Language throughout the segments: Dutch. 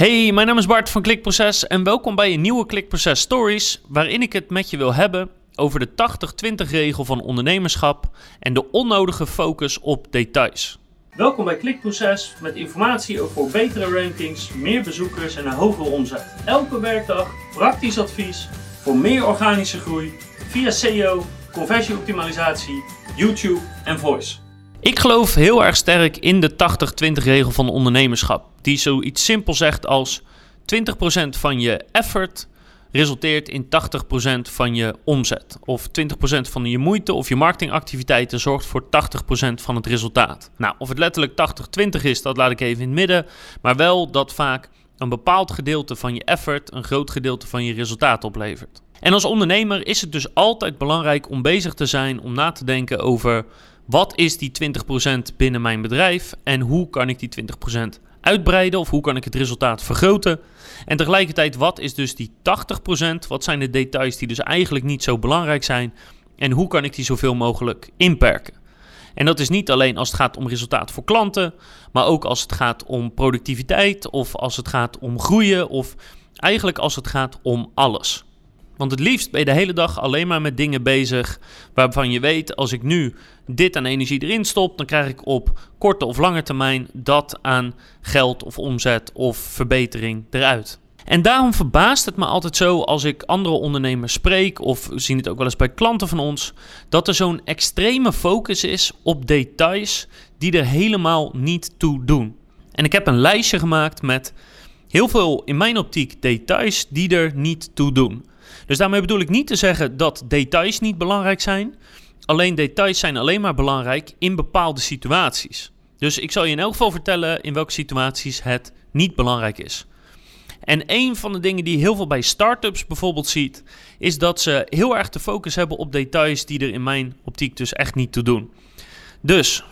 Hey, mijn naam is Bart van Klikproces en welkom bij een nieuwe Klikproces Stories, waarin ik het met je wil hebben over de 80-20 regel van ondernemerschap en de onnodige focus op details. Welkom bij Klikproces met informatie over betere rankings, meer bezoekers en een hogere omzet. Elke werkdag praktisch advies voor meer organische groei via SEO, conversieoptimalisatie, YouTube en voice. Ik geloof heel erg sterk in de 80-20 regel van ondernemerschap. Die zoiets simpel zegt als 20% van je effort resulteert in 80% van je omzet. Of 20% van je moeite of je marketingactiviteiten zorgt voor 80% van het resultaat. Nou, of het letterlijk 80-20 is, dat laat ik even in het midden. Maar wel dat vaak een bepaald gedeelte van je effort een groot gedeelte van je resultaat oplevert. En als ondernemer is het dus altijd belangrijk om bezig te zijn om na te denken over wat is die 20% binnen mijn bedrijf en hoe kan ik die 20% uitbreiden of hoe kan ik het resultaat vergroten. En tegelijkertijd, wat is dus die 80%? Wat zijn de details die dus eigenlijk niet zo belangrijk zijn en hoe kan ik die zoveel mogelijk inperken? En dat is niet alleen als het gaat om resultaat voor klanten, maar ook als het gaat om productiviteit of als het gaat om groeien of eigenlijk als het gaat om alles. Want het liefst ben je de hele dag alleen maar met dingen bezig waarvan je weet, als ik nu dit aan energie erin stop, dan krijg ik op korte of lange termijn dat aan geld of omzet of verbetering eruit. En daarom verbaast het me altijd zo als ik andere ondernemers spreek, of we zien het ook wel eens bij klanten van ons, dat er zo'n extreme focus is op details die er helemaal niet toe doen. En ik heb een lijstje gemaakt met heel veel, in mijn optiek, details die er niet toe doen. Dus daarmee bedoel ik niet te zeggen dat details niet belangrijk zijn. Alleen details zijn alleen maar belangrijk in bepaalde situaties. Dus ik zal je in elk geval vertellen in welke situaties het niet belangrijk is. En een van de dingen die je heel veel bij startups bijvoorbeeld ziet, is dat ze heel erg de focus hebben op details die er in mijn optiek dus echt niet toe doen. Dus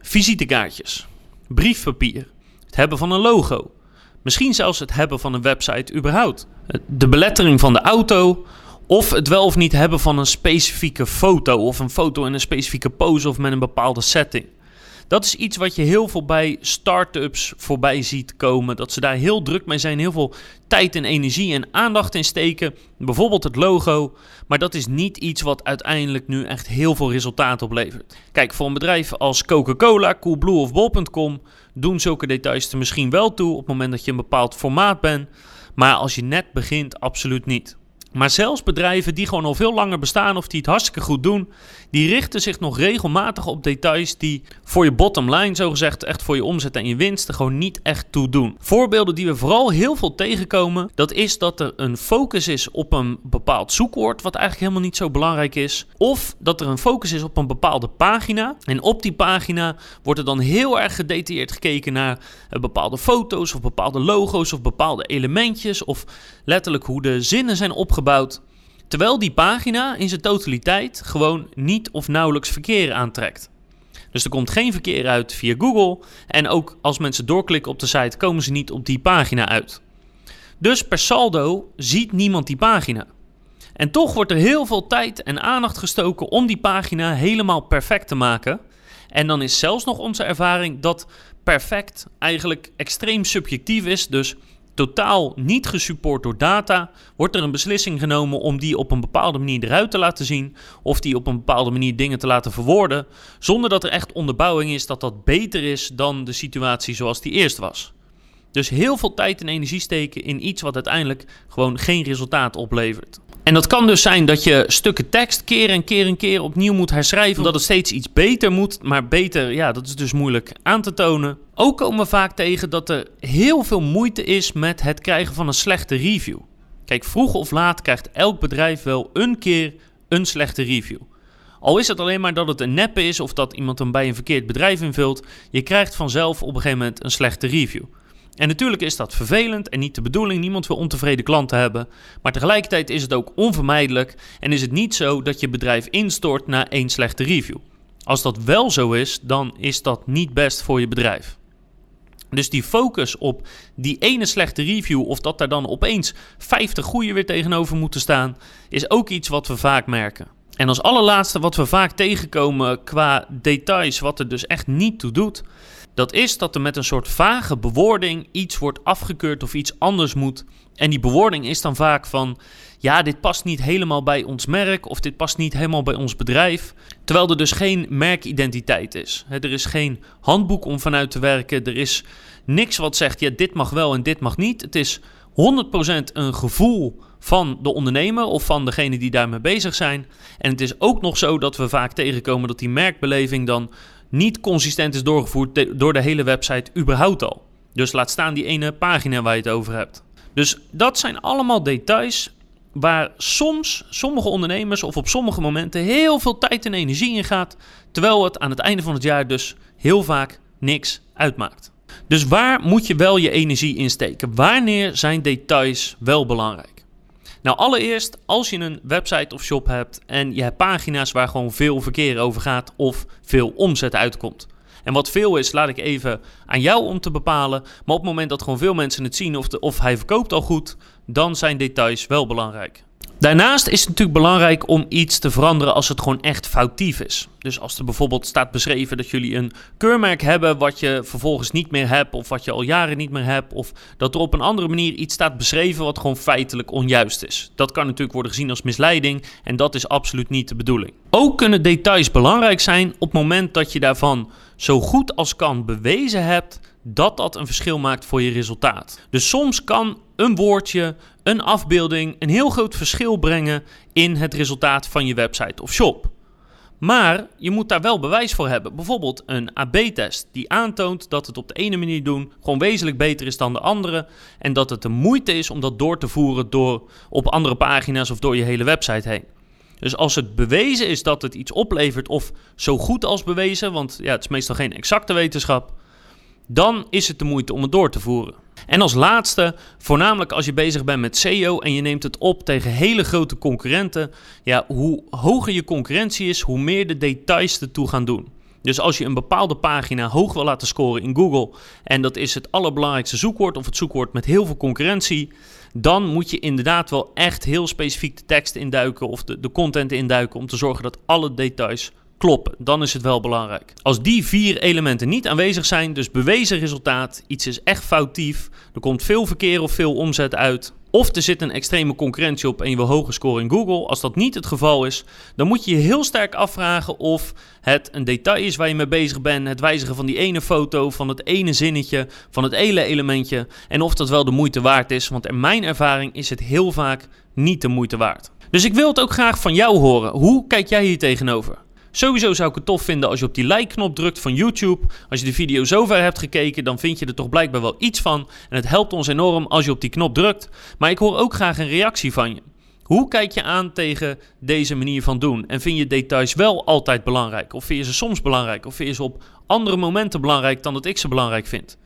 visitekaartjes, briefpapier, het hebben van een logo, Misschien zelfs het hebben van een website überhaupt. De belettering van de auto. Of het wel of niet hebben van een specifieke foto. Of een foto in een specifieke pose of met een bepaalde setting. Dat is iets wat je heel veel bij start-ups voorbij ziet komen. Dat ze daar heel druk mee zijn. Heel veel tijd en energie en aandacht in steken. Bijvoorbeeld het logo. Maar dat is niet iets wat uiteindelijk nu echt heel veel resultaat oplevert. Kijk, voor een bedrijf als Coca-Cola, Coolblue of Bol.com doen zulke details er misschien wel toe op het moment dat je een bepaald formaat bent. Maar als je net begint, absoluut niet. Maar zelfs bedrijven die gewoon al veel langer bestaan of die het hartstikke goed doen, die richten zich nog regelmatig op details die voor je bottom line, zogezegd, echt voor je omzet en je winst, er gewoon niet echt toe doen. Voorbeelden die we vooral heel veel tegenkomen, dat is dat er een focus is op een bepaald zoekwoord, wat eigenlijk helemaal niet zo belangrijk is. Of dat er een focus is op een bepaalde pagina. En op die pagina wordt er dan heel erg gedetailleerd gekeken naar eh, bepaalde foto's of bepaalde logo's of bepaalde elementjes of letterlijk hoe de zinnen zijn opgebouwd. Terwijl die pagina in zijn totaliteit gewoon niet of nauwelijks verkeer aantrekt. Dus er komt geen verkeer uit via Google. En ook als mensen doorklikken op de site, komen ze niet op die pagina uit. Dus per saldo ziet niemand die pagina. En toch wordt er heel veel tijd en aandacht gestoken om die pagina helemaal perfect te maken. En dan is zelfs nog onze ervaring dat perfect eigenlijk extreem subjectief is. Dus totaal niet gesupport door data, wordt er een beslissing genomen om die op een bepaalde manier eruit te laten zien of die op een bepaalde manier dingen te laten verwoorden, zonder dat er echt onderbouwing is dat dat beter is dan de situatie zoals die eerst was. Dus heel veel tijd en energie steken in iets wat uiteindelijk gewoon geen resultaat oplevert. En dat kan dus zijn dat je stukken tekst keer en keer en keer opnieuw moet herschrijven. Omdat het steeds iets beter moet. Maar beter, ja, dat is dus moeilijk aan te tonen. Ook komen we vaak tegen dat er heel veel moeite is met het krijgen van een slechte review. Kijk, vroeg of laat krijgt elk bedrijf wel een keer een slechte review. Al is het alleen maar dat het een neppe is of dat iemand hem bij een verkeerd bedrijf invult, je krijgt vanzelf op een gegeven moment een slechte review. En natuurlijk is dat vervelend en niet de bedoeling. Niemand wil ontevreden klanten hebben. Maar tegelijkertijd is het ook onvermijdelijk en is het niet zo dat je bedrijf instort na één slechte review. Als dat wel zo is, dan is dat niet best voor je bedrijf. Dus die focus op die ene slechte review, of dat daar dan opeens 50 goede weer tegenover moeten staan, is ook iets wat we vaak merken. En als allerlaatste wat we vaak tegenkomen qua details, wat er dus echt niet toe doet, Dat is dat er met een soort vage bewoording iets wordt afgekeurd of iets anders moet. En die bewoording is dan vaak van: ja, dit past niet helemaal bij ons merk of dit past niet helemaal bij ons bedrijf. Terwijl er dus geen merkidentiteit is. Er is geen handboek om vanuit te werken. Er is niks wat zegt: ja, dit mag wel en dit mag niet. Het is 100% een gevoel van de ondernemer of van degene die daarmee bezig zijn. En het is ook nog zo dat we vaak tegenkomen dat die merkbeleving dan niet consistent is doorgevoerd door de hele website überhaupt al. Dus laat staan die ene pagina waar je het over hebt. Dus dat zijn allemaal details waar soms sommige ondernemers of op sommige momenten heel veel tijd en energie in gaat, terwijl het aan het einde van het jaar dus heel vaak niks uitmaakt. Dus waar moet je wel je energie in steken? Wanneer zijn details wel belangrijk? Nou, allereerst, als je een website of shop hebt en je hebt pagina's waar gewoon veel verkeer over gaat of veel omzet uitkomt. En wat veel is, laat ik even aan jou om te bepalen. Maar op het moment dat gewoon veel mensen het zien of, of hij verkoopt al goed, dan zijn details wel belangrijk. Daarnaast is het natuurlijk belangrijk om iets te veranderen als het gewoon echt foutief is. Dus als er bijvoorbeeld staat beschreven dat jullie een keurmerk hebben wat je vervolgens niet meer hebt of wat je al jaren niet meer hebt of dat er op een andere manier iets staat beschreven wat gewoon feitelijk onjuist is. Dat kan natuurlijk worden gezien als misleiding en dat is absoluut niet de bedoeling. Ook kunnen details belangrijk zijn op het moment dat je daarvan zo goed als kan bewezen hebt dat dat een verschil maakt voor je resultaat. Dus soms kan een woordje, een afbeelding een heel groot verschil brengen in het resultaat van je website of shop. Maar je moet daar wel bewijs voor hebben. Bijvoorbeeld een AB-test die aantoont dat het op de ene manier doen gewoon wezenlijk beter is dan de andere. En dat het de moeite is om dat door te voeren door op andere pagina's of door je hele website heen. Dus als het bewezen is dat het iets oplevert of zo goed als bewezen, want ja, het is meestal geen exacte wetenschap, dan is het de moeite om het door te voeren. En als laatste, voornamelijk als je bezig bent met SEO en je neemt het op tegen hele grote concurrenten, ja, hoe hoger je concurrentie is, hoe meer de details ertoe gaan doen. Dus als je een bepaalde pagina hoog wil laten scoren in Google en dat is het allerbelangrijkste zoekwoord of het zoekwoord met heel veel concurrentie, dan moet je inderdaad wel echt heel specifiek de tekst induiken of de, de content induiken om te zorgen dat alle details kloppen. Dan is het wel belangrijk. Als die vier elementen niet aanwezig zijn, dus bewezen resultaat, iets is echt foutief, er komt veel verkeer of veel omzet uit, of er zit een extreme concurrentie op en je wil hoge score in Google. Als dat niet het geval is, dan moet je je heel sterk afvragen of het een detail is waar je mee bezig bent. Het wijzigen van die ene foto, van het ene zinnetje, van het ene elementje. En of dat wel de moeite waard is. Want in mijn ervaring is het heel vaak niet de moeite waard. Dus ik wil het ook graag van jou horen. Hoe kijk jij hier tegenover? Sowieso zou ik het tof vinden als je op die like-knop drukt van YouTube. Als je de video zover hebt gekeken, dan vind je er toch blijkbaar wel iets van. En het helpt ons enorm als je op die knop drukt. Maar ik hoor ook graag een reactie van je. Hoe kijk je aan tegen deze manier van doen? En vind je details wel altijd belangrijk? Of vind je ze soms belangrijk? Of vind je ze op andere momenten belangrijk dan dat ik ze belangrijk vind?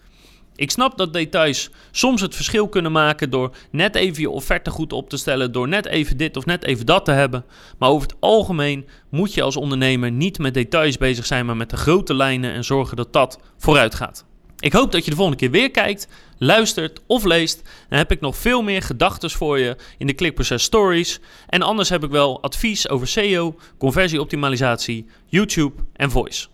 Ik snap dat details soms het verschil kunnen maken door net even je offerte goed op te stellen, door net even dit of net even dat te hebben. Maar over het algemeen moet je als ondernemer niet met details bezig zijn, maar met de grote lijnen en zorgen dat dat vooruit gaat. Ik hoop dat je de volgende keer weer kijkt, luistert of leest. Dan heb ik nog veel meer gedachten voor je in de klikproces stories. En anders heb ik wel advies over SEO, conversieoptimalisatie, YouTube en voice.